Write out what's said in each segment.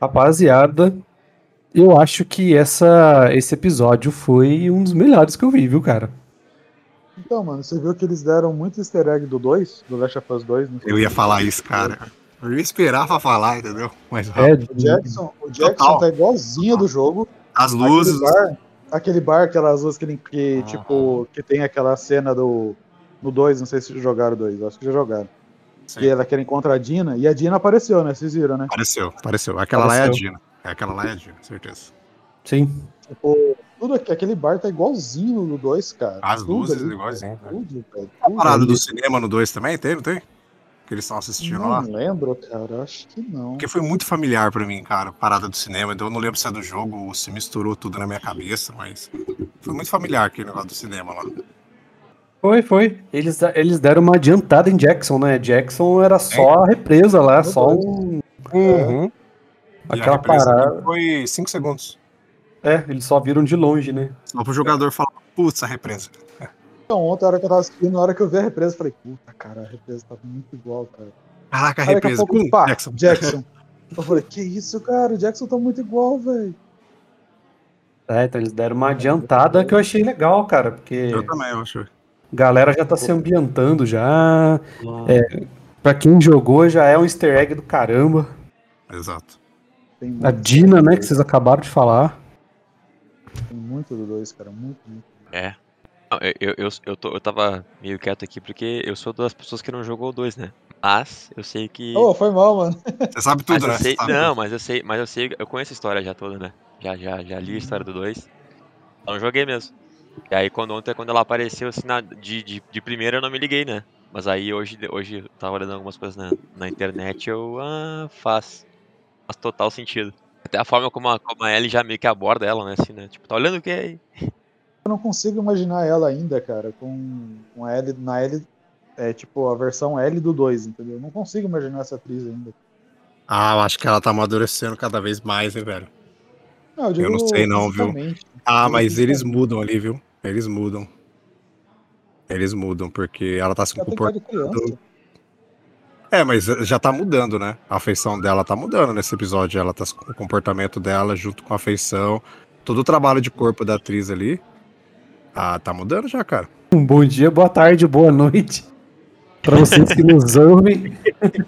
Rapaziada, eu acho que essa, esse episódio foi um dos melhores que eu vi, viu, cara? Então, mano, você viu que eles deram muito easter egg do 2, do Last of Us 2? Né? Eu ia falar isso, cara. Eu ia esperar pra falar, entendeu? Mas É, O Jackson, o Jackson Total. tá igualzinho do jogo. as luzes. Aquele bar, aquele bar aquelas luzes que, ele- que Ah. tipo, que tem aquela cena do. No 2, não sei se jogaram o 2, acho que já jogaram. Sim. E ela quer encontrar a Dina, e a Dina apareceu, né? Vocês viram, né? Apareceu, apareceu. Aquela lá é a Apareceu. Dina. É aquela lá é a Dina, certeza. Sim. Tipo, tudo aqui, aquele bar tá igualzinho no 2, cara. As Tudo luzes ali, igualzinho, cara, Tudo, velho. A parada do cinema no 2 também, tem, não tem? Que eles estão assistindo lá. Não lembro, cara. Acho que não. Porque foi muito familiar pra mim, cara, a parada do cinema. Então eu não lembro se é do jogo ou se misturou tudo na minha cabeça, mas foi muito familiar aquele negócio do cinema lá. Foi, foi. Eles, eles deram uma adiantada em Jackson, né? Jackson era só a represa lá, só um. Uhum. E a Aquela parada. Foi 5 segundos. É, eles só viram de longe, né? Só pro jogador falar, putz, a represa. Então, ontem, a hora que eu tava assistindo, na hora que eu vi a represa, eu falei, puta, cara, a represa tá muito igual, cara. Caraca, a Aí represa. pouco, Pum, pá, Jackson. Jackson. Eu falei, que isso, cara? O Jackson tá muito igual, velho. É, então eles deram uma adiantada que eu achei legal, cara, porque Eu também, eu acho. Galera já tá se ambientando já. É, pra quem jogou, já é um easter egg do caramba. Exato. Tem A Dina, né, que dois, vocês acabaram de falar. Tem muito do 2, cara. Muito, muito. É. Não, eu, eu, eu, eu, tô, eu tava meio quieto aqui porque eu sou das pessoas que não jogou o 2, né? Mas eu sei que. Ô, foi mal, mano. Você sabe mas tudo, eu né? sei, sabe não, mas eu sei, mas eu sei, eu conheço a história já toda, né? Já, já, já li a história do 2. Não joguei mesmo. E aí quando ontem, quando ela apareceu assim na, de, de, de primeira eu não me liguei, né? Mas aí hoje, hoje eu tava olhando algumas coisas na, na internet eu. Ah, faz. Faz total sentido. Até a forma como a, como a Ellie já meio que aborda ela, né? Assim, né? Tipo, tá olhando o que aí? Eu não consigo imaginar ela ainda, cara, com, com a L, na L, é tipo a versão L do 2, entendeu? Eu não consigo imaginar essa atriz ainda. Ah, eu acho que ela tá amadurecendo cada vez mais, hein, velho. Não, digo não sei não, viu? Ah, mas eles mudam ali, viu? Eles mudam. Eles mudam, porque ela tá se comportando. É, mas já tá mudando, né? A afeição dela tá mudando nesse episódio. Ela tá o comportamento dela junto com a afeição. Todo o trabalho de corpo da atriz ali. Ah, tá mudando já, cara. Um bom dia, boa tarde, boa noite. Pra vocês que nos ouvem.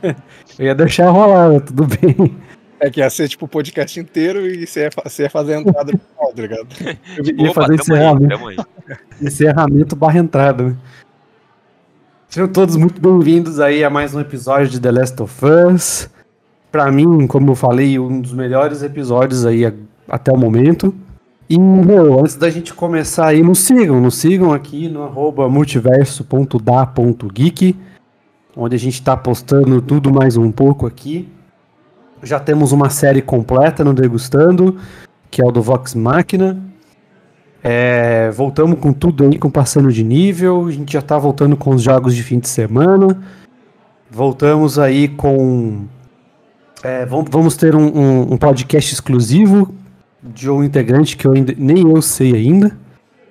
eu ia deixar rolar, tudo bem. É que ia ser tipo o podcast inteiro e você ia, você ia fazer a entrada do final, tá ligado? Eu ia fazer encerramento, aí. encerramento barra entrada, né? Sejam todos muito bem-vindos aí a mais um episódio de The Last of Us. Pra mim, como eu falei, um dos melhores episódios aí até o momento. E, meu, antes da gente começar aí, nos sigam, nos sigam aqui no arroba multiverso.da.geek, onde a gente tá postando tudo mais um pouco aqui. Já temos uma série completa no Degustando, que é o do Vox Machina. É, voltamos com tudo aí, com passando de nível. A gente já tá voltando com os jogos de fim de semana. Voltamos aí com. é, vam- vamos ter um, um- um podcast exclusivo de um integrante que eu ainda, nem eu sei ainda.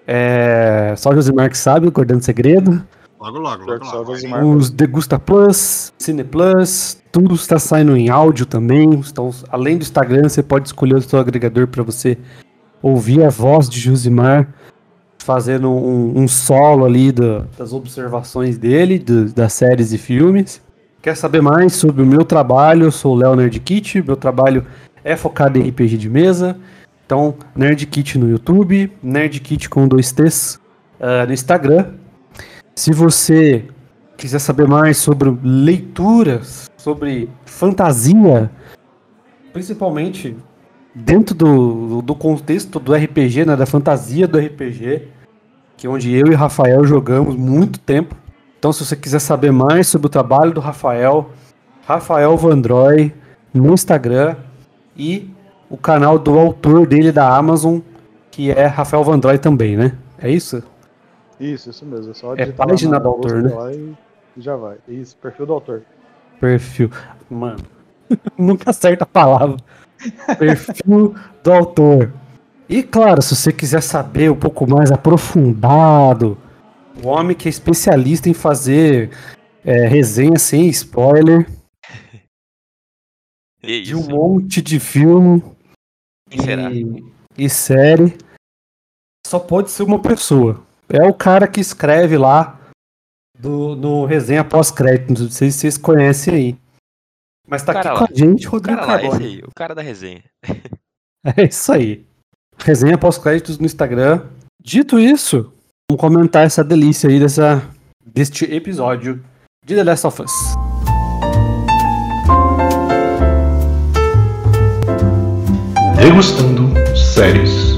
É, só Josimar que sabe, o Cordando Segredo. Logo, logo, logo, logo. Josimar. Os Degusta Plus, Cine Plus, tudo está saindo em áudio também. Então, além do Instagram, você pode escolher o seu agregador para você ouvir a voz de Josimar fazendo um, um solo ali da- das observações dele, do- das séries e filmes. Quer saber mais sobre o meu trabalho? Eu sou o Léo Nerd Kit, meu trabalho é focado em RPG de mesa. Então, Nerd Kit no YouTube, Nerd Kit com dois T's ah, no Instagram. Se você quiser saber mais sobre leituras, sobre fantasia, principalmente dentro do, do contexto do RPG, né, da fantasia do RPG, que é onde eu e Rafael jogamos muito tempo. Então, se você quiser saber mais sobre o trabalho do Rafael, Rafael Vandroy no Instagram e o canal do autor dele da Amazon, que é Rafael Vandroy também, né? É isso? Isso, isso mesmo. É só É digitar página do autor, né? lá E já vai. Isso, perfil do autor. Perfil. Mano, nunca acerta a palavra. Perfil do autor. E claro, se você quiser saber um pouco mais aprofundado, o homem que é especialista em fazer é, resenha sem spoiler. E de um isso, monte de filme e, e série. Só pode ser uma pessoa. É o cara que escreve lá do, no resenha pós-créditos. Não sei se vocês conhecem aí. Mas tá O aqui lá. com a gente, O Rodrigo cara lá, aí, o cara da resenha. É isso aí. Resenha pós-créditos no Instagram. Dito isso, vamos comentar essa delícia aí dessa, deste episódio de The Last of Us. Degustando séries.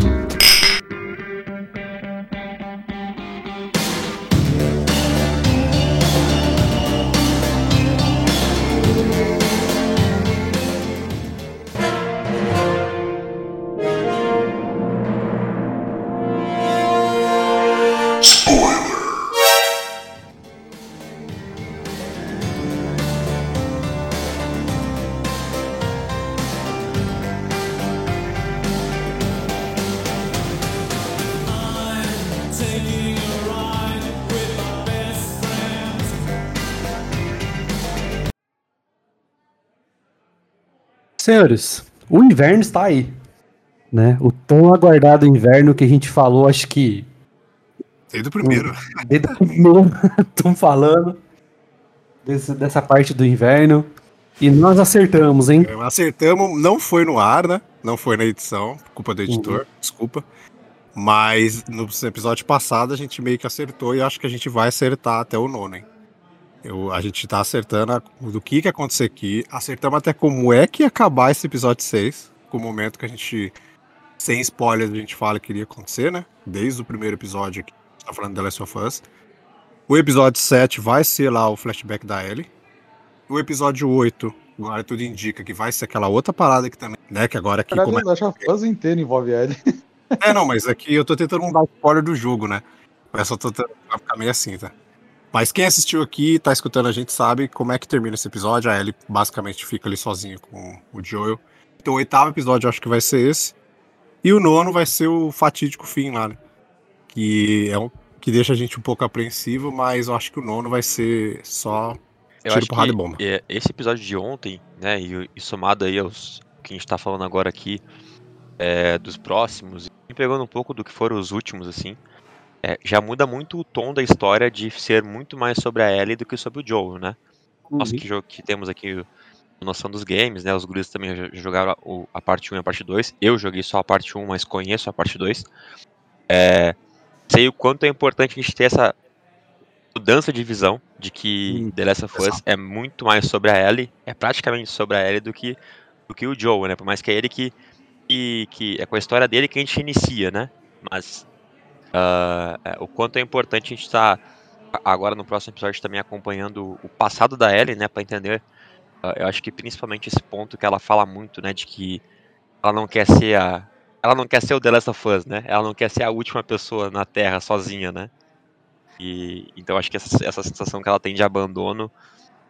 Senhores, o inverno está aí. Né? O tão aguardado inverno que a gente falou, acho que Desde o primeiro. desde o primeiro estão falando desse- dessa parte do inverno. E nós acertamos, hein? Acertamos, não foi no ar, né? Não foi na edição, culpa do editor, desculpa. Mas no episódio passado a gente meio que acertou e acho que a gente vai acertar até o nono, hein? Eu, a gente tá acertando a- do que que acontecer aqui. Acertamos até como é que ia acabar esse episódio 6. Com o momento que a gente, sem spoilers, a gente fala que iria acontecer, né? Desde o primeiro episódio aqui, a gente tá falando The Last of Us. O episódio 7 vai ser lá o flashback da Ellie. O episódio 8, agora tudo indica que vai ser aquela outra parada que também, né? Que agora aqui começa. Last of Us inteiro envolve ele. É, não, mas aqui eu tô tentando não dar spoiler do jogo, né? Mas só tô tentando ficar meio assim, tá? Mas quem assistiu aqui, tá escutando a gente, sabe como é que termina esse episódio. A Ellie basicamente fica ali sozinha com o Joel. Então o oitavo episódio eu acho que vai ser esse. E o nono vai ser o fatídico fim lá, né? Que é um que deixa a gente um pouco apreensivo, mas eu acho que o nono vai ser só Eu tiro, porrada e bomba. é, esse episódio de ontem, né, e, e somado aí aos que a gente tá falando agora aqui, é, dos próximos, e pegando um pouco do que foram os últimos, assim, é, já muda muito o tom da história de ser muito mais sobre a Ellie do que sobre o Joel, né? Nós que, jo- que temos aqui a noção dos games, né? Os guris também já jogaram a, a parte 1 e a parte 2. Eu joguei só a parte 1, mas conheço a parte 2. É, sei o quanto é importante a gente ter essa mudança de visão de que Hum, The Last of Us é muito mais sobre a Ellie, é praticamente sobre a Ellie do que, do que o Joel, né? Por mais que é ele que, que, que é com a história dele que a gente inicia, né? Mas ah, é, o quanto é importante a gente estar agora no próximo episódio também acompanhando o passado da Ellie, né, para entender. ah, eu acho que principalmente esse ponto que ela fala muito, né, de que ela não quer ser a ela não quer ser o The Last of Us, né? Ela não quer ser a última pessoa na Terra sozinha, né? E então acho que essa, essa sensação que ela tem de abandono,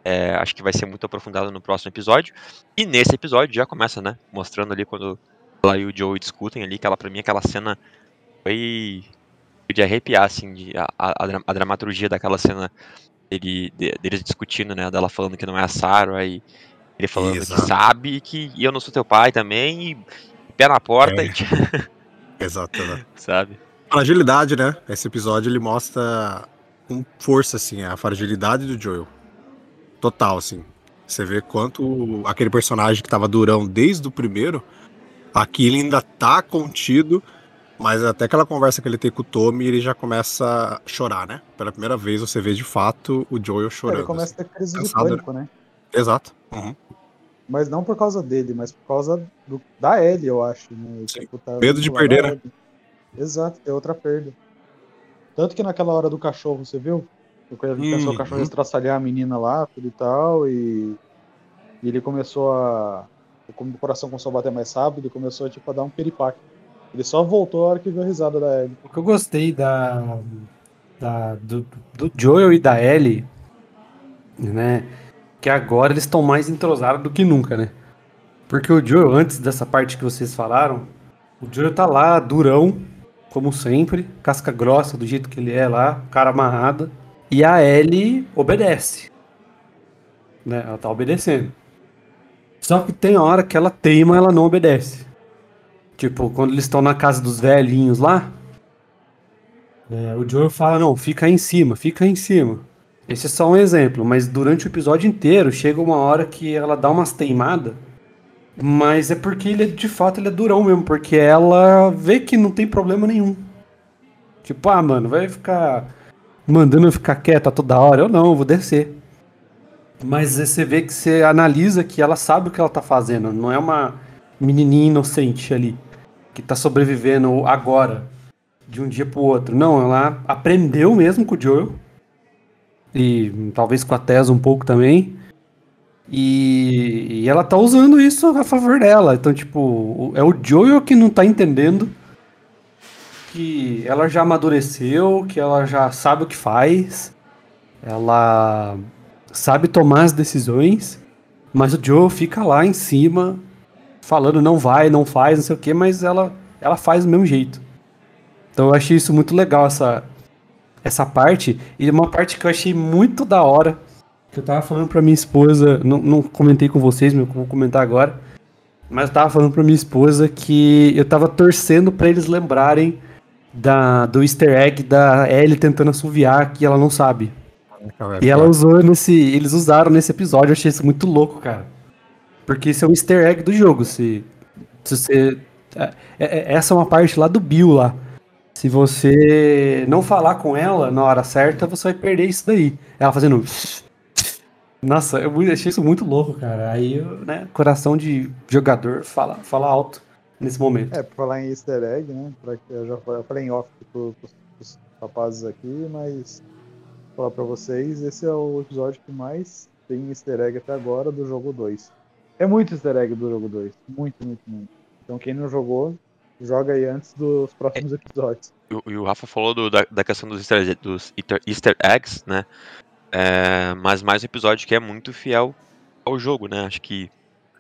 é, acho que vai ser muito aprofundada no próximo episódio. E nesse episódio já começa, né, mostrando ali quando ela e o Joey discutem ali, aquela para mim aquela cena foi de arrepiar, assim, de, a, a, a dra- a dramaturgia daquela cena dele, de- deles discutindo, né, dela falando que não é a Sarah e ele falando Exato. que sabe que eu não sou teu pai também e pé na porta, É. e, Exato, né? sabe? Fragilidade, né? Esse episódio ele mostra com força, assim, a fragilidade do Joel. Total, assim. Você vê quanto aquele personagem que tava durão desde o primeiro, aqui ele ainda tá contido, mas até aquela conversa que ele tem com o Tommy, ele já começa a chorar, né? Pela primeira vez você vê de fato o Joel chorando. Ele começa a ter crise de Cansado, né? pânico, né? assim. Exato. Uhum. Mas não por causa dele, mas por causa do- da Ellie, eu acho. Né? Sim. Tipo, tá Medo de perder, né? Exato, é outra perda. Tanto que naquela hora do cachorro, você viu? Quando ele pensou o cachorro Uhum. estraçalhar a menina lá, tudo e tal, e, e ele começou a. Como o coração começou a bater mais rápido, ele começou tipo, a dar um peripaque. Ele só voltou a hora que viu a risada da Ellie. O que eu gostei da, da- do, do Joel e da Ellie, né? Que agora eles estão mais entrosados do que nunca, né? Porque o Joel, antes dessa parte que vocês falaram, o Joel tá lá, durão, como sempre, casca grossa, do jeito que ele é lá, cara amarrada. E a Ellie obedece. Né? Ela tá obedecendo. Só que tem hora que ela teima, ela não obedece. Tipo, quando eles estão na casa dos velhinhos lá, é, o Joel fala, não, fica aí em cima, fica aí em cima. Esse é só um exemplo, mas durante o episódio inteiro chega uma hora que ela dá umas teimadas, mas é porque ele, de fato, ele é durão mesmo, porque ela vê que não tem problema nenhum. Tipo, ah, mano, vai ficar mandando eu ficar quieta toda hora. Eu não, eu vou descer. Mas você vê que você analisa que ela sabe o que ela tá fazendo. Não é uma menininha inocente ali que tá sobrevivendo agora, de um dia pro outro. Não, ela aprendeu mesmo com o Joel. E talvez com a Tessa um pouco também. E, e, ela tá usando isso a favor dela. Então, tipo, é o Joel que não tá entendendo que ela já amadureceu, que ela já sabe o que faz, ela sabe tomar as decisões, mas o Joe fica lá em cima falando não vai, não faz, não sei o que, mas ela, ela faz do mesmo jeito. Então eu achei isso muito legal, essa, essa parte, e uma parte que eu achei muito da hora, que eu tava falando pra minha esposa, não, não comentei com vocês, mas vou comentar agora, mas eu tava falando pra minha esposa que eu tava torcendo para eles lembrarem da, do easter egg da Ellie tentando assoviar que ela não sabe. E ela usou nesse. Eles usaram nesse episódio, eu achei isso muito louco, cara. Porque isso é um easter egg do jogo. Se, se você. É, é, essa é uma parte lá do Bill lá. Se você não falar com ela na hora certa, você vai perder isso daí. Ela fazendo. Nossa, eu achei isso muito louco, cara. Aí, né, coração de jogador fala, fala alto nesse momento. É, pra falar em easter egg, né? Pra, eu já eu falei em off pro, pros, pros rapazes aqui, mas vou falar pra vocês, esse é o episódio que mais tem easter egg até agora do jogo 2. É muito easter egg do jogo 2. Muito, muito, muito. Então quem não jogou, joga aí antes dos próximos episódios. E o Rafa falou do, da, da, questão dos easter, dos easter eggs, né? É, mas mais um episódio que é muito fiel ao jogo, né? Acho que.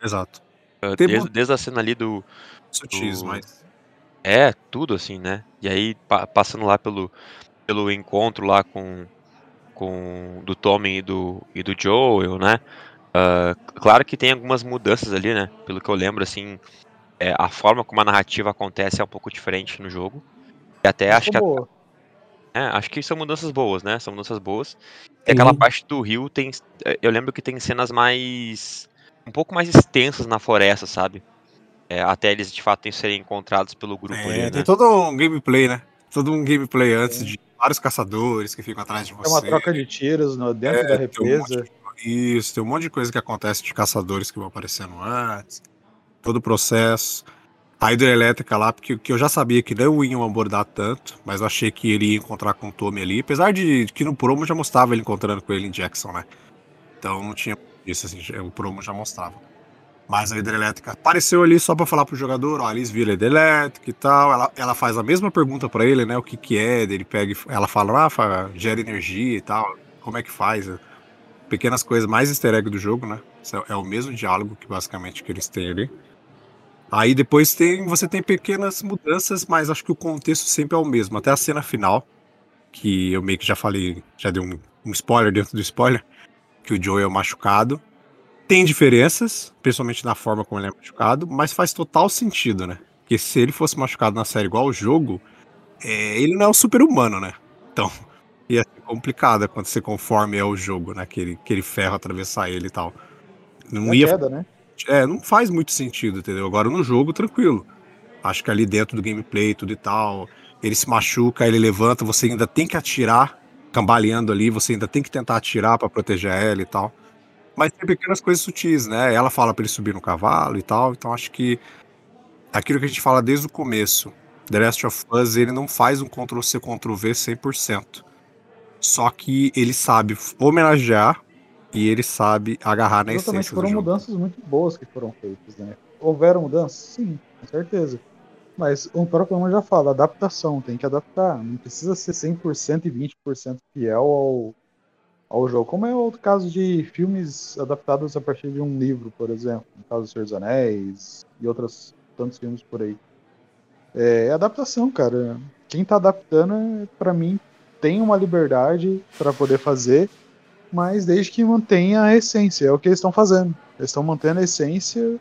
Exato. Uh, desde, desde, a cena ali do, Sutis, mas. É, tudo assim, né? E aí, pa passando lá pelo, pelo encontro lá com, com do Tommy e do, e do Joel, né? Uh, claro que tem algumas mudanças ali, né? Pelo que eu lembro, assim, é, a forma como a narrativa acontece é um pouco diferente no jogo. E até acho que. A, é, acho que são mudanças boas, né? São mudanças boas. E aquela parte do rio tem. Eu lembro que tem cenas mais. um pouco mais extensas na floresta, sabe? É, até eles de fato serem encontrados pelo grupo. É, ali, né? Tem todo um gameplay, né? Todo um gameplay antes é. de vários caçadores que ficam atrás de você. É uma troca de tiros no, dentro é, da represa. Um de, isso, tem um monte de coisa que acontece de caçadores que vão aparecendo antes. Todo o processo. A hidrelétrica lá, porque que eu já sabia que não iam abordar tanto, mas eu achei que ele ia encontrar com o Tommy ali, apesar de que no promo já mostrava ele encontrando com ele em Jackson, né? Então não tinha isso, assim, o promo já mostrava. Mas a hidrelétrica apareceu ali só para falar pro jogador, ó, eles viram a hidrelétrica e tal. Ela, ela faz a mesma pergunta para ele, né? O que que é, ele pega, ela fala, Rafa, gera energia e tal. Como é que faz? Pequenas coisas, mais easter egg do jogo, né? É o mesmo diálogo que basicamente que eles têm ali. Aí depois tem, você tem pequenas mudanças, mas acho que o contexto sempre é o mesmo. Até a cena final, que eu meio que já falei, já dei um, um spoiler dentro do spoiler, que o Joe é machucado tem diferenças, principalmente na forma como ele é machucado, mas faz total sentido, né? Porque se ele fosse machucado na série igual o jogo, é, ele não é um super-humano, né? Então, ia ser complicado acontecer conforme é o jogo, né? Aquele, aquele ferro atravessar ele e tal. Não é ia. Queda, né? É, não faz muito sentido, entendeu? Agora no jogo, tranquilo. Acho que ali dentro do gameplay, tudo e tal, ele se machuca, ele levanta, você ainda tem que atirar, cambaleando ali, você ainda tem que tentar atirar para proteger ela e tal. Mas tem pequenas coisas sutis, né? Ela fala para ele subir no cavalo e tal, então acho que aquilo que a gente fala desde o começo, The Last of Us, ele não faz um Ctrl-C, Ctrl-V 100%. Só que ele sabe homenagear e ele sabe agarrar na Exatamente, essência foram mudanças muito boas que foram feitas, né? Houveram mudanças? Sim, com certeza. Mas o próprio nome já fala, adaptação, tem que adaptar. Não precisa ser 100% e 20% fiel ao, ao jogo, como é o caso de filmes adaptados a partir de um livro, por exemplo, no caso do Senhor dos Anéis e outros tantos filmes por aí. É, é adaptação, cara. Quem tá adaptando, para mim, tem uma liberdade para poder fazer mas desde que mantenha a essência, é o que eles estão fazendo. Eles estão mantendo a essência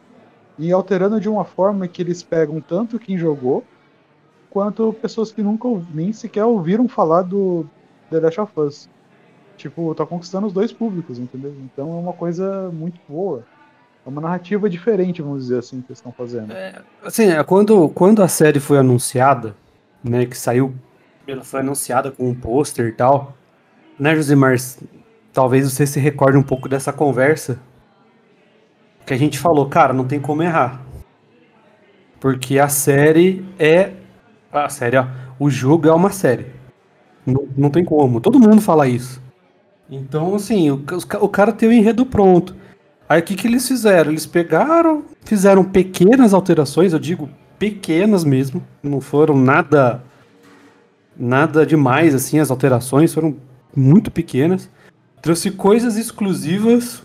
e alterando de uma forma que eles pegam tanto quem jogou, quanto pessoas que nunca nem sequer ouviram falar do The Last of Us. Tipo, tá conquistando os dois públicos, entendeu? Então é uma coisa muito boa. É uma narrativa diferente, vamos dizer assim, que eles estão fazendo. É, assim, é, quando, quando a série foi anunciada, né, que saiu, ela foi anunciada com um pôster e tal, né, Josimar, talvez você se recorde um pouco dessa conversa, que a gente falou, cara, não tem como errar. Porque a série é... A série, ó, o jogo é uma série. Não, não tem como, todo mundo fala isso. Então, assim, o, o cara tem o enredo pronto. Aí o que, que eles fizeram? Eles pegaram, fizeram pequenas alterações, eu digo pequenas mesmo, não foram nada nada demais assim, as alterações foram muito pequenas. Trouxe coisas exclusivas,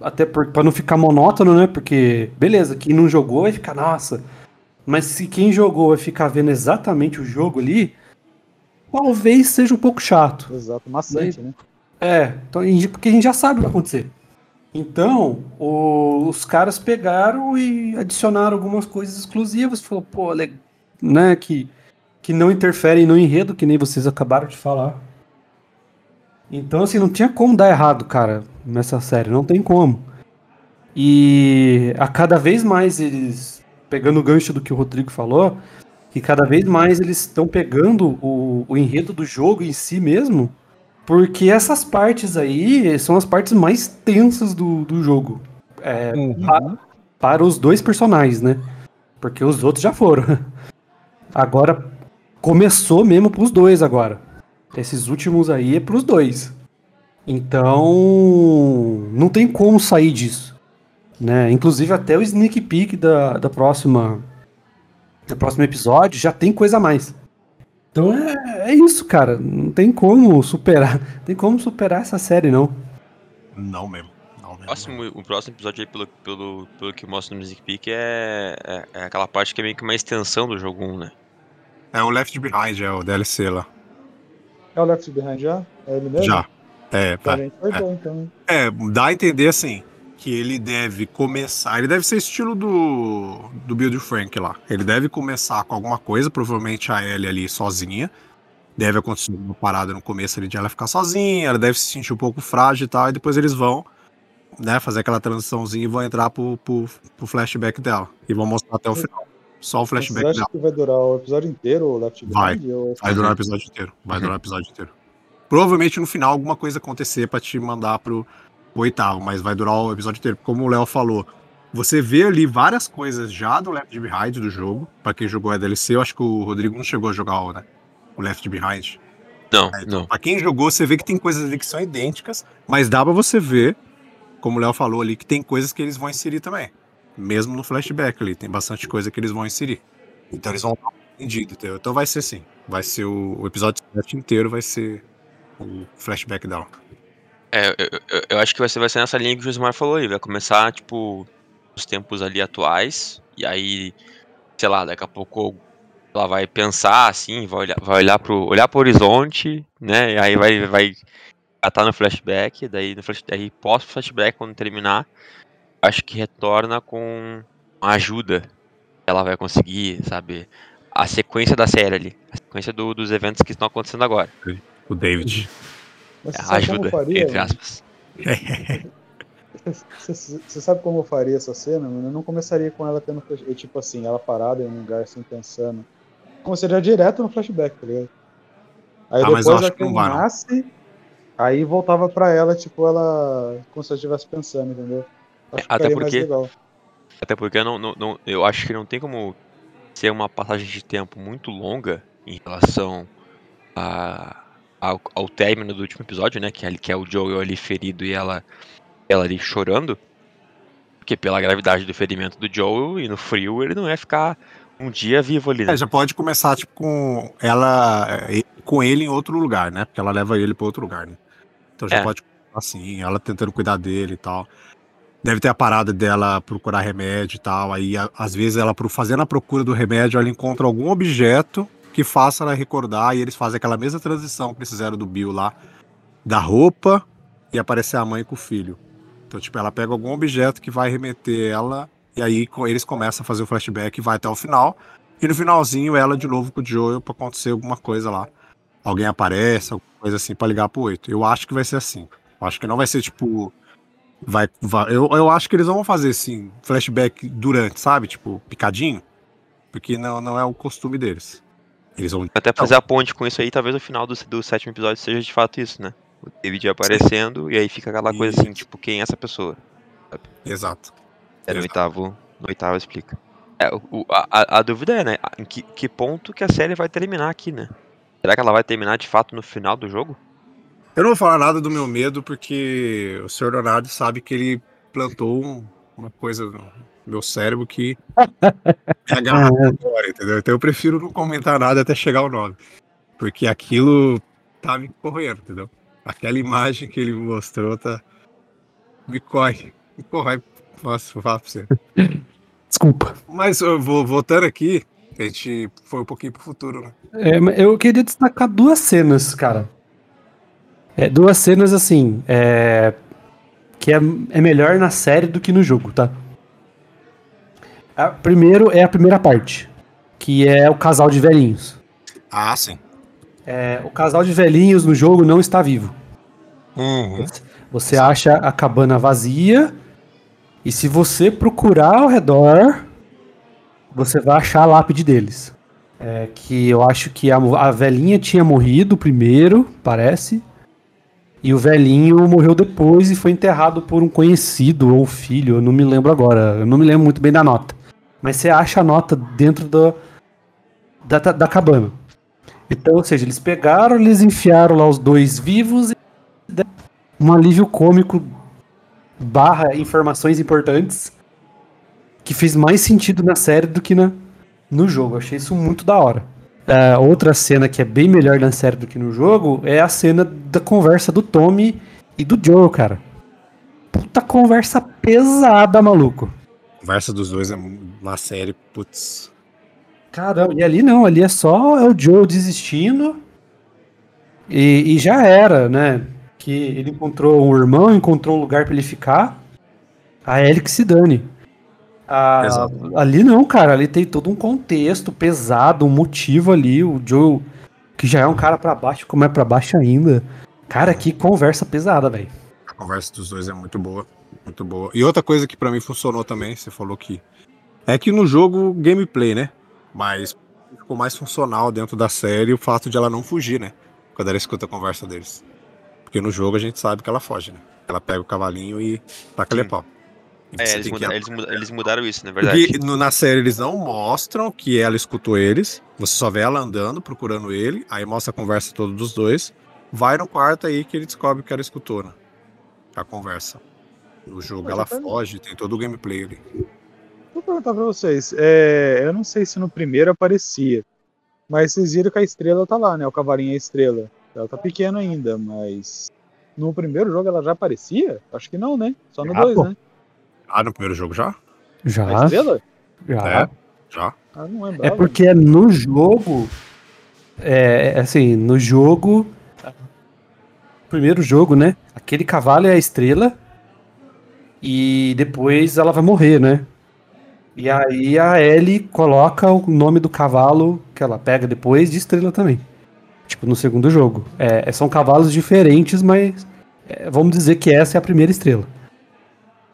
até para não ficar monótono, né? Porque beleza, quem não jogou vai ficar, nossa. Mas se quem jogou vai ficar vendo exatamente o jogo ali, talvez seja um pouco chato. Exato, maçante, né? É, então, porque a gente já sabe o que vai acontecer. Então, o, os caras pegaram e adicionaram algumas coisas exclusivas. Falou, pô, né, que, que não interferem no enredo, que nem vocês acabaram de falar. Então, assim, não tinha como dar errado, cara, nessa série. Não tem como. E a cada vez mais eles, pegando o gancho do que o Rodrigo falou, que cada vez mais eles estão pegando o, o enredo do jogo em si mesmo porque essas partes aí são as partes mais tensas do, do jogo. É, uhum. para, para os dois personagens, né? Porque os outros já foram. Agora começou mesmo pros dois agora. Esses últimos aí é pros dois. Então, não tem como sair disso. Né? Inclusive até o sneak peek da, da próxima do próximo episódio já tem coisa a mais. Então é, é isso, cara. Não tem como superar. Tem como superar essa série, não. Não mesmo. Não mesmo. Próximo, o próximo episódio aí, pelo, pelo, pelo que mostra no Music Peak, é, é, é, aquela parte que é meio que uma extensão do jogo 1, né? É o Left Behind, é o DLC lá. É o Left Behind já? É ele mesmo? Já. É, tá, é, bom, então. é, dá a entender assim que ele deve começar. Ele deve ser estilo do, do Build Frank lá. Ele deve começar com alguma coisa, provavelmente a Ellie ali sozinha. Deve acontecer uma parada no começo ali de ela ficar sozinha, ela deve se sentir um pouco frágil e tal, e depois eles vão né, fazer aquela transiçãozinha e vão entrar pro, pro, pro flashback dela. E vão mostrar até o final. Só o flashback Você acha dela. que vai durar o episódio inteiro, o Left Vai, vai durar o episódio inteiro. Vai durar o episódio inteiro. Provavelmente no final alguma coisa acontecer para te mandar pro, oitavo, mas vai durar o episódio inteiro. Como o Léo falou, você vê ali várias coisas já do Left Behind do jogo. Para quem jogou a DLC, eu acho que o Rodrigo não chegou a jogar o, né, o Left Behind. Não, é, não. Pra quem jogou, você vê que tem coisas ali que são idênticas, mas dá pra você ver, como o Léo falou ali, que tem coisas que eles vão inserir também. Mesmo no flashback ali, tem bastante coisa que eles vão inserir. Então eles vão entendido, Então vai ser assim. Vai ser o, episódio inteiro vai ser o flashback dela. É, eu, eu, eu, acho que vai ser, vai ser nessa linha que o Josimar falou aí. Vai começar, tipo, os tempos ali atuais. E aí, sei lá, daqui a pouco ela vai pensar assim, vai olhar, vai olhar pro, olhar pro horizonte, né? E aí vai, vai estar no flashback. Daí, no flash, daí pós-flashback, quando terminar, acho que retorna com uma ajuda. Ela vai conseguir, sabe? A sequência da série ali. A sequência do, dos eventos que estão acontecendo agora. O David. Mas ajuda, faria, entre aspas. Você, você sabe como eu faria essa cena? Mano? Eu não começaria com ela tendo. Tipo assim, ela parada em um lugar assim, pensando. Começaria direto no flashback, tá ligado? Aí ah, depois ela terminasse, aí voltava pra ela, tipo, ela. Como se ela estivesse pensando, entendeu? Acho até porque. Até porque eu, não, não, não, eu acho que não tem como ser uma passagem de tempo muito longa em relação a ao, ao término do último episódio, né? Que, é, que é o Joel ali ferido e ela, ela ali chorando. Porque pela gravidade do ferimento do Joel e no frio, ele não ia ficar um dia vivo ali. Né? É, já pode começar, tipo, com ela com ele em outro lugar, né? Porque ela leva ele para outro lugar, né? Então já é. pode assim, ela tentando cuidar dele e tal. Deve ter a parada dela procurar remédio e tal. Aí, às vezes, ela fazendo a procura do remédio, ela encontra algum objeto que faça ela recordar e eles fazem aquela mesma transição que eles fizeram do Bill lá, da roupa e aparecer a mãe com o filho. Então, tipo, ela pega algum objeto que vai remeter ela, e aí eles começam a fazer o flashback e vai até o final. E no finalzinho, ela de novo com o Joel pra acontecer alguma coisa lá. Alguém aparece, alguma coisa assim pra ligar pro 8. Eu acho que vai ser assim. Eu acho que não vai ser tipo. Vai, vai, eu, eu acho que eles vão fazer assim, flashback durante, sabe? Tipo, picadinho. Porque não, não é o costume deles. Eles vão. Até fazer a ponte com isso aí, talvez o final do, do sétimo episódio seja de fato isso, né? O David aparecendo e aí fica aquela coisa assim, tipo, quem é essa pessoa? Exato. É, no Exato. oitavo, no oitavo explica. É, o- a- a dúvida é, né? Em que, que ponto que a série vai terminar aqui, né? Será que ela vai terminar de fato no final do jogo? Eu não vou falar nada do meu medo, porque o Sr. Leonardo sabe que ele plantou um- uma coisa no meu cérebro que é agarrado agora, entendeu? Então eu prefiro não comentar nada até chegar o nome. Porque aquilo tá me corroendo, entendeu? Aquela imagem que ele mostrou tá. Me corre. Me corre. Nossa, vou falar pra você. Desculpa. Mas eu vou voltando aqui, a gente foi um pouquinho pro futuro, né? É, mas eu queria destacar duas cenas, cara. É, duas cenas assim, é, que é, é melhor na série do que no jogo, tá? A, primeiro é a primeira parte, que é o casal de velhinhos. Ah, sim. É, o casal de velhinhos no jogo não está vivo. Uhum. Você acha a cabana vazia e se você procurar ao redor, você vai achar a lápide deles. É, que eu acho que a, a velhinha tinha morrido primeiro, parece. E o velhinho morreu depois e foi enterrado por um conhecido ou filho, eu não me lembro agora. Eu não me lembro muito bem da nota. Mas você acha a nota dentro da, da, da cabana. Então, ou seja, eles pegaram, eles enfiaram lá os dois vivos e um alívio cômico barra informações importantes que fez mais sentido na série do que na, no jogo. Eu achei isso muito da hora. É, outra cena que é bem melhor na série do que no jogo é a cena da conversa do Tommy e do Joe, cara. Puta conversa pesada, maluco. A conversa dos dois é na série, putz. Caramba, e ali não, ali é só é o Joe desistindo e, e já era, né? Que ele encontrou um irmão, encontrou um lugar pra ele ficar. A Ellie que se dane. Ah, ali não, cara, ali tem todo um contexto pesado, um motivo ali. O Joe, que já é um cara pra baixo, como é pra baixo ainda. Cara, que conversa pesada, velho. A conversa dos dois é muito boa. Muito boa. E outra coisa que pra mim funcionou também, você falou que. É que no jogo, gameplay, né? Mas ficou mais funcional dentro da série o fato de ela não fugir, né? Quando ela escuta a conversa deles. Porque no jogo a gente sabe que ela foge, né? Ela pega o cavalinho e taca ele a Sim. pau. É, eles, muda- eles, muda- eles mudaram isso, na verdade. porque no- na série eles não mostram que ela escutou eles. Você só vê ela andando, procurando ele. Aí mostra a conversa toda dos dois. Vai no quarto aí que ele descobre que ela escutou, né? A conversa. No jogo ela foge, tem todo o gameplay ali. Vou perguntar pra vocês. é, eu não sei se no primeiro aparecia, mas vocês viram que a estrela tá lá, né? O cavalinho é a estrela. Ela tá pequena ainda, mas. No primeiro jogo ela já aparecia? Acho que não, né? Só no Já, 2, pô. né? Ah, no primeiro jogo já? Já, estrela? já. É, já. Ah, não É lembrava. porque no jogo. É, assim, no jogo. Primeiro jogo, né? Aquele cavalo é a estrela. E depois ela vai morrer, né? E aí a Ellie coloca o nome do cavalo que ela pega depois de estrela também. Tipo, no segundo jogo. É, são cavalos diferentes, mas é, vamos dizer que essa é a primeira estrela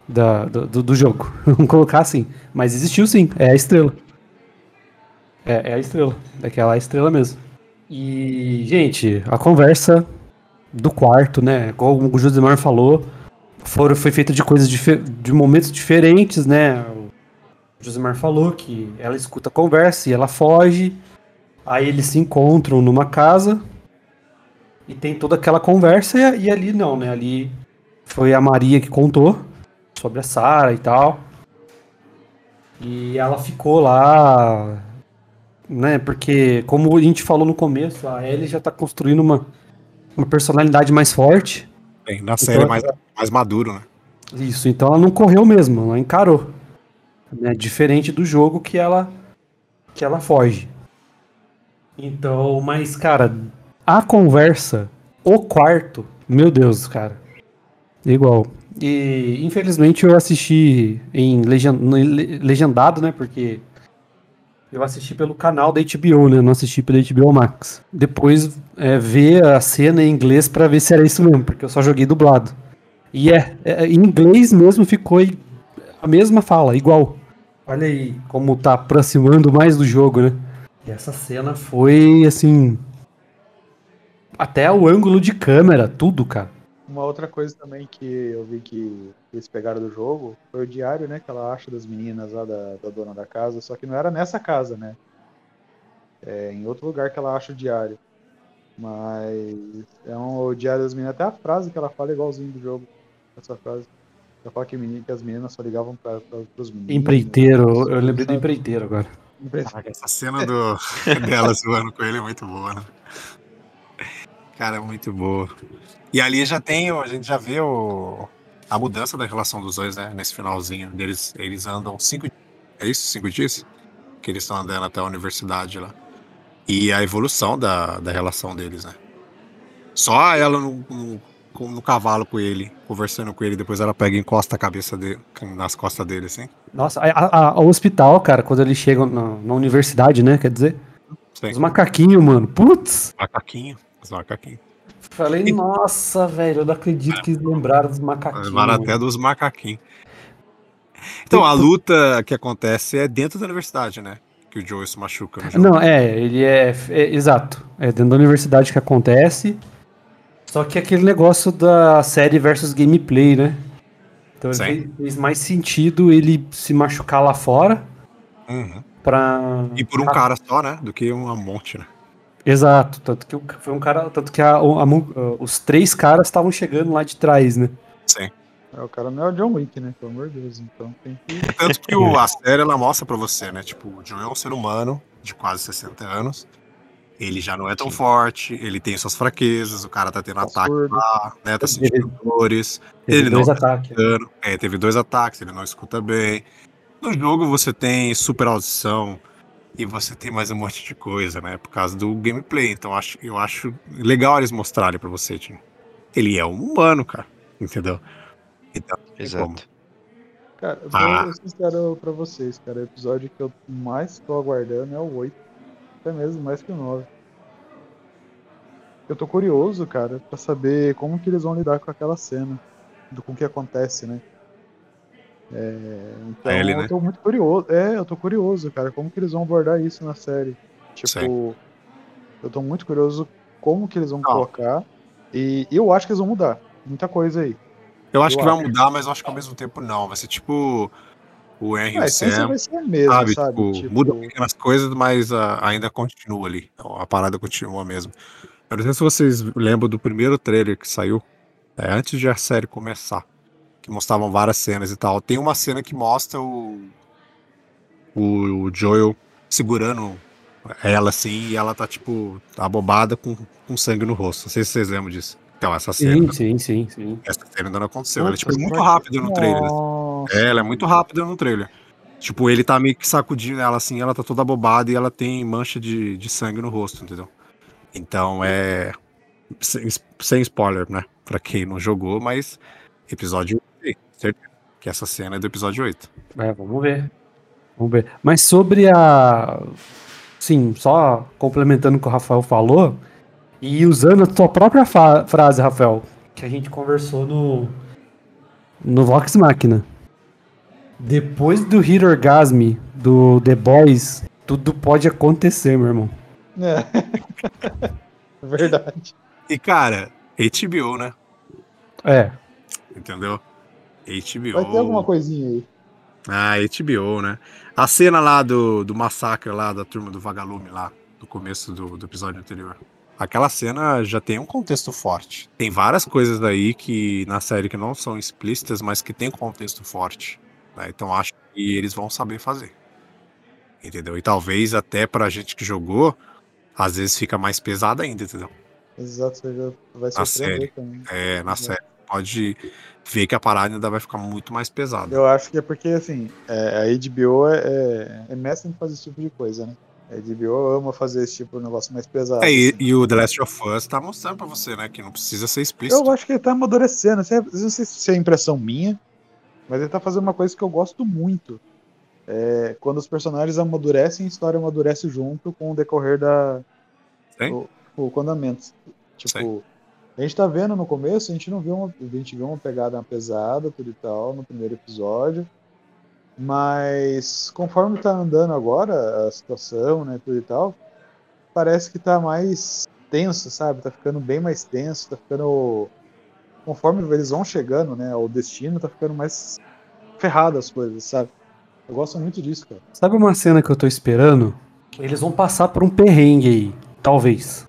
da, do, do- jogo. vamos colocar assim. Mas existiu sim, é a estrela. É, é a estrela. Daquela estrela mesmo. E, gente, a conversa do quarto, né? Como o Josimar falou, foram, foi feita de coisas de momentos diferentes, né? O Josimar falou que ela escuta a conversa e ela foge. Aí eles se encontram numa casa e tem toda aquela conversa e, e ali não, né? Ali foi a Maria que contou sobre a Sara e tal. E ela ficou lá, né? Porque, como a gente falou no começo, a Ellie já tá construindo uma, uma personalidade mais forte. Tem, na série é Então- mais, mais maduro, né? Isso, então ela não correu mesmo, ela encarou. Né? Diferente do jogo que ela que ela foge. Então, mas cara, a conversa, o quarto, meu Deus, cara. Igual. E infelizmente eu assisti em legen- no le- legendado, né? Porque eu assisti pelo canal da HBO, né? Não assisti pelo HBO Max. Depois é, ver a cena em inglês pra ver se era isso mesmo, porque eu só joguei dublado. E é, é, em inglês mesmo ficou a mesma fala, igual. Olha aí como tá aproximando mais do jogo, né? E essa cena foi assim. Até o ângulo de câmera, tudo, cara. Uma outra coisa também que eu vi que eles pegaram do jogo foi o diário, né, que ela acha das meninas lá da, da dona da casa, só que não era nessa casa, né? É em outro lugar que ela acha o diário. Mas é um, o diário das meninas, até a frase que ela fala é igualzinho do jogo. Essa frase. Ela fala que, menina, que as meninas só ligavam para os meninos. Empreiteiro, eu lembrei do empreiteiro agora. Essa cena do, dela zoando com ele é muito boa, né? Cara, é muito boa. E ali já tem, o- a gente já vê o, a mudança da relação dos dois, né? Nesse finalzinho deles, eles andam cinco É isso? Cinco dias? Que eles estão andando até a universidade lá. E a evolução da, da relação deles, né? Só ela no, no, no cavalo com ele, conversando com ele, depois ela pega e encosta a cabeça dele, nas costas dele, assim. Nossa, a- a- o hospital, cara, quando eles chegam na, na universidade, né? Quer dizer, Sim. os macaquinhos, mano. Putz! Macaquinho. Os macaquinhos. Falei, nossa, velho, eu não acredito que eles lembraram dos macaquinhos. Mano. até dos macaquinhos. Então, a luta que acontece é dentro da universidade, né? Que o Joe se machuca no jogo. Não, é, ele é, é- Exato. É dentro da universidade que acontece. Só que é aquele negócio da série versus gameplay, né? Então fez, fez mais sentido ele se machucar lá fora Uhum. pra. E por um cara só, né? Do que um monte, né? Exato. Tanto que o- foi um cara. Tanto que a- a mu- os três caras estavam chegando lá de trás, né? Sim. É, o cara não é o John Wick, né? Pelo amor de Deus. Então tem que. Tanto que o- a série ela mostra pra você, né? Tipo, o Joe é um ser humano de quase 60 anos. Ele já não é tão forte, ele tem suas fraquezas, o cara tá tendo Tá ataque surdo. lá, né? Tá sentindo dores. Teve Ele dois não- ataques. dano. É, teve dois ataques, ele não escuta bem. No jogo você tem super audição e você tem mais um monte de coisa, né? Por causa do gameplay. Então acho, eu acho legal eles mostrarem pra você, Tim. Ele é um humano, cara. Entendeu? Então, como. Exato. Cara, eu vou Ah. ser sincero pra vocês, cara. O episódio que eu mais tô aguardando é o 8. Até mesmo mais que o 9. Eu tô curioso, cara, pra saber como que eles vão lidar com aquela cena. Do, com o que acontece, né? É, então É ele, eu né? tô muito curioso. É, eu tô curioso, cara. Como que eles vão abordar isso na série? Tipo, Sim. eu tô muito curioso como que eles vão Ó. colocar. E eu acho que eles vão mudar. Muita coisa aí. Eu acho Eu que vai acho. mudar, mas eu acho que ao mesmo tempo não. Vai ser tipo o Henry e Ah, a o essência Sam, vai ser a mesma, sabe? sabe? Tipo, Tipo, muda pequenas coisas, mas ah, ainda continua ali. A parada continua mesmo. Eu não sei se vocês lembram do primeiro trailer que saiu, é, antes de a série começar, que mostravam várias cenas e tal. Tem uma cena que mostra o, o, o Joel segurando ela assim e ela tá, tipo, abobada com, com sangue no rosto. Não sei se vocês lembram disso. Então, essa cena, Sim, sim, sim, sim. essa cena ainda não aconteceu. Ela é, tipo, muito rápida no trailer. Nossa. É, ela é muito rápida no trailer. Tipo, ele tá meio que sacudindo ela assim, ela tá toda abobada e ela tem mancha de, de sangue no rosto, entendeu? Então é. Sem, sem spoiler, né? Pra quem não jogou, mas episódio 8, certeza. Que essa cena é do episódio 8. É, vamos ver. Vamos ver. Mas sobre a. Sim, só complementando o que o Rafael falou, e usando a tua própria frase, Rafael, que a gente conversou no. No Vox Machina. Depois do Hit Orgasm do The Boys, tudo pode acontecer, meu irmão. É. Verdade. E cara, HBO, né? É. Entendeu? HBO. Vai ter alguma coisinha aí. Ah, HBO, né? A cena lá do, do massacre lá da turma do Vagalume lá, do começo do, do episódio anterior. Aquela cena já tem um contexto forte. Tem várias coisas aí que na série que não são explícitas, mas que tem contexto forte. né? Então acho que eles vão saber fazer. Entendeu? E talvez até pra gente que jogou, às vezes fica mais pesado ainda, entendeu? Exato, vai Na surpreender também. É, na Uhum. série. Pode ver que a parada ainda vai ficar muito mais pesada. Eu acho que é porque, assim, é, a HBO é, é, mestre em fazer esse tipo de coisa, né? A HBO ama fazer esse tipo de negócio mais pesado. É, e, assim. e o The Last of Us tá mostrando pra você, né? Que não precisa ser explícito. Eu acho que ele tá amadurecendo. Não sei se é impressão minha, mas ele tá fazendo uma coisa que eu gosto muito. É quando os personagens amadurecem, a história amadurece junto com o decorrer da. Sim. O, o condamento. Tipo, Sim. A gente tá vendo no começo, a gente não viu uma. A gente viu uma pegada pesada, tudo e tal, no primeiro episódio. Mas conforme tá andando agora a situação, né, tudo e tal, parece que tá mais tenso, sabe? Tá ficando bem mais tenso, tá ficando. Conforme eles vão chegando, né, ao destino, tá ficando mais ferrado as coisas, sabe? Eu gosto muito disso, cara. Sabe uma cena que eu tô esperando? Eles vão passar por um perrengue aí, talvez.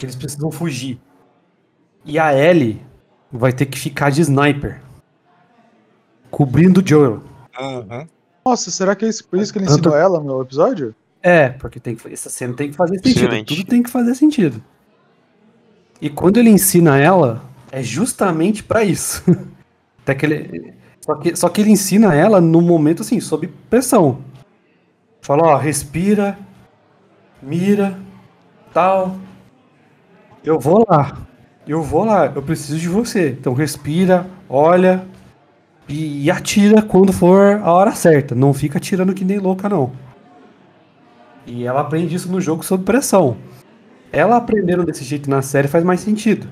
Que eles precisam fugir. E a Ellie vai ter que ficar de sniper. Cobrindo o Joel. Uhum. Nossa, será que é isso, por isso que ele ensinou ela no episódio? É, porque tem que, essa cena tem que fazer sentido. Tudo tem que fazer sentido. E quando ele ensina ela, é justamente pra isso. Até que ele, só, que, só que ele ensina ela no momento assim, sob pressão. Fala, ó, respira, mira, tal. Eu vou lá. Eu vou lá, eu preciso de você. Então respira, olha e, atira quando for a hora certa. Não fica atirando que nem louca, não. E ela aprende isso no jogo sob pressão. Ela aprendendo desse jeito na série faz mais sentido.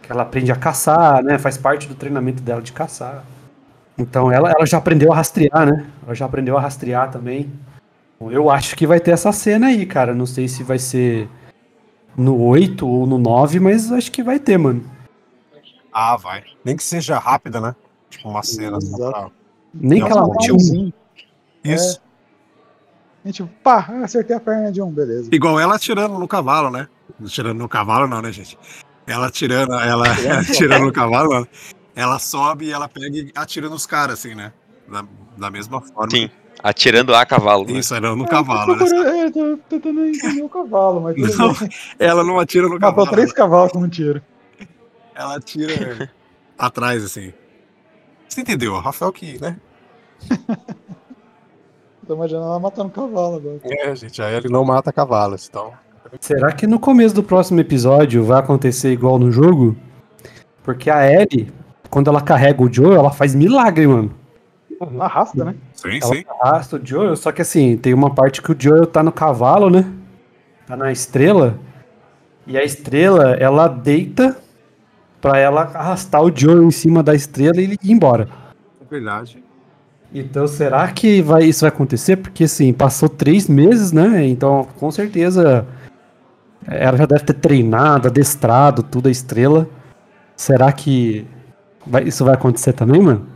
Que ela aprende a caçar, né? Faz parte do treinamento dela de caçar. Então ela, ela já aprendeu a rastrear, né? Ela já aprendeu a rastrear também. Bom, Eu acho que vai ter essa cena aí, cara. Não sei se vai ser no 8 ou no 9, mas acho que vai ter, mano. Ah, vai. Nem que seja rápida, né? Tipo uma cena. pra- Nem que ela mate um. Isso. A gente, pá, acertei a perna de um, beleza. Igual ela atirando no cavalo, né? Atirando no cavalo, não, né, gente? Ela atirando, ela atirando no cavalo, ela sobe e ela pega e atira nos caras, assim, né? Da, da mesma forma. Sim, atirando a cavalo. né? Isso, era no Ah, cavalo, tô, né? procurando- é, tô tentando entender o cavalo, mas Não, ela não atira no Matou cavalo. três cavalos com um tiro. Ela atira atrás, assim. Você entendeu? Rafael que, né? Tô imaginando ela matando cavalo agora. É, gente, aí ele não mata cavalos, então. Será que no começo do próximo episódio vai acontecer igual no jogo? Porque a Ellie, quando ela carrega o Joel, ela faz milagre, mano. Arrasta, né? Sim, Ela sim. arrasta o Joel, só que assim, tem uma parte que o Joel tá no cavalo, né? Tá na estrela. E a estrela, ela deita pra ela arrastar o Joel em cima da estrela e ele ir embora. É verdade. Então, será que vai, isso vai acontecer? Porque, assim, passou três meses, né? Então, com certeza, ela já deve ter treinado, adestrado tudo a estrela. Será que vai- isso vai acontecer também, mano?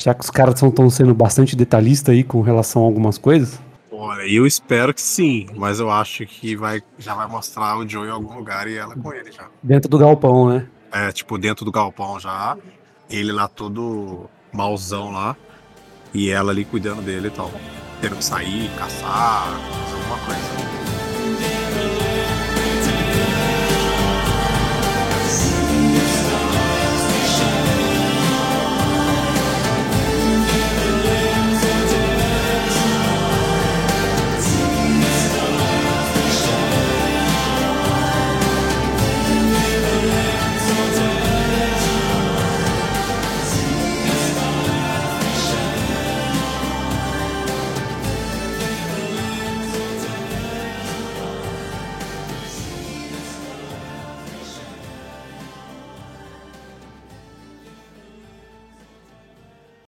Já que os caras estão sendo bastante detalhistas aí com relação a algumas coisas. Olha, eu espero que sim, mas eu acho que vai, já vai mostrar o Joe em algum lugar e ela com ele já. Dentro do galpão, né? É, tipo, dentro do galpão já, ele lá todo mauzão lá, e ela ali cuidando dele e tal. Tendo que sair, caçar, fazer alguma coisa.